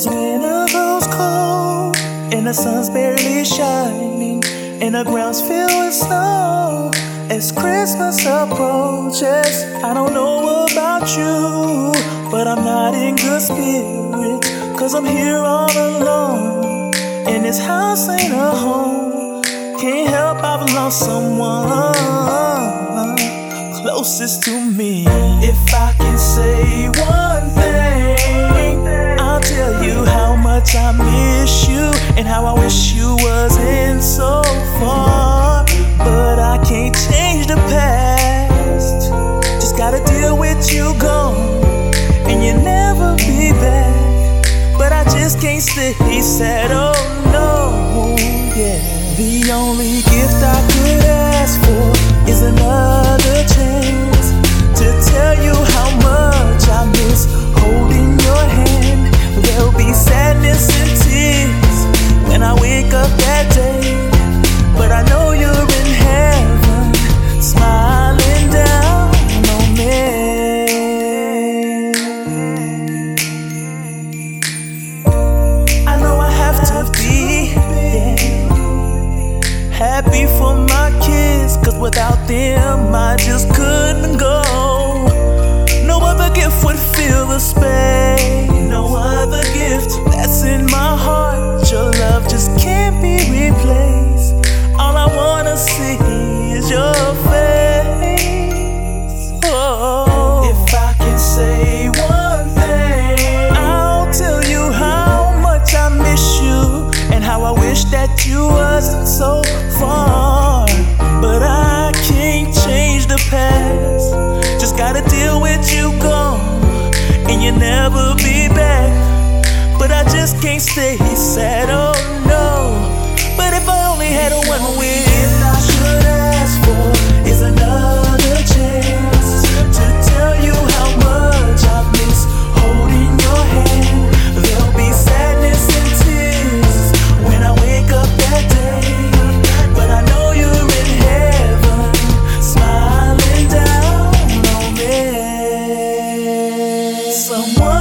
as winter grows cold and the sun's barely shining and the ground's filled with snow. As Christmas approaches, I don't know about you, but I'm not in good spirits. Cause I'm here all alone, and this house ain't a home. Can't help, I've lost someone closest to me. I wish you wasn't so far. But I can't change the past, just gotta deal with you gone, and you never be back. But I just can't stay sad, oh no, yeah. The only gift I could ask for is another that you wasn't so far. But I can't change the past. Just gotta deal with you gone, and you never be back. But I just can't stay sad, oh no. But if I only had a one wish. someone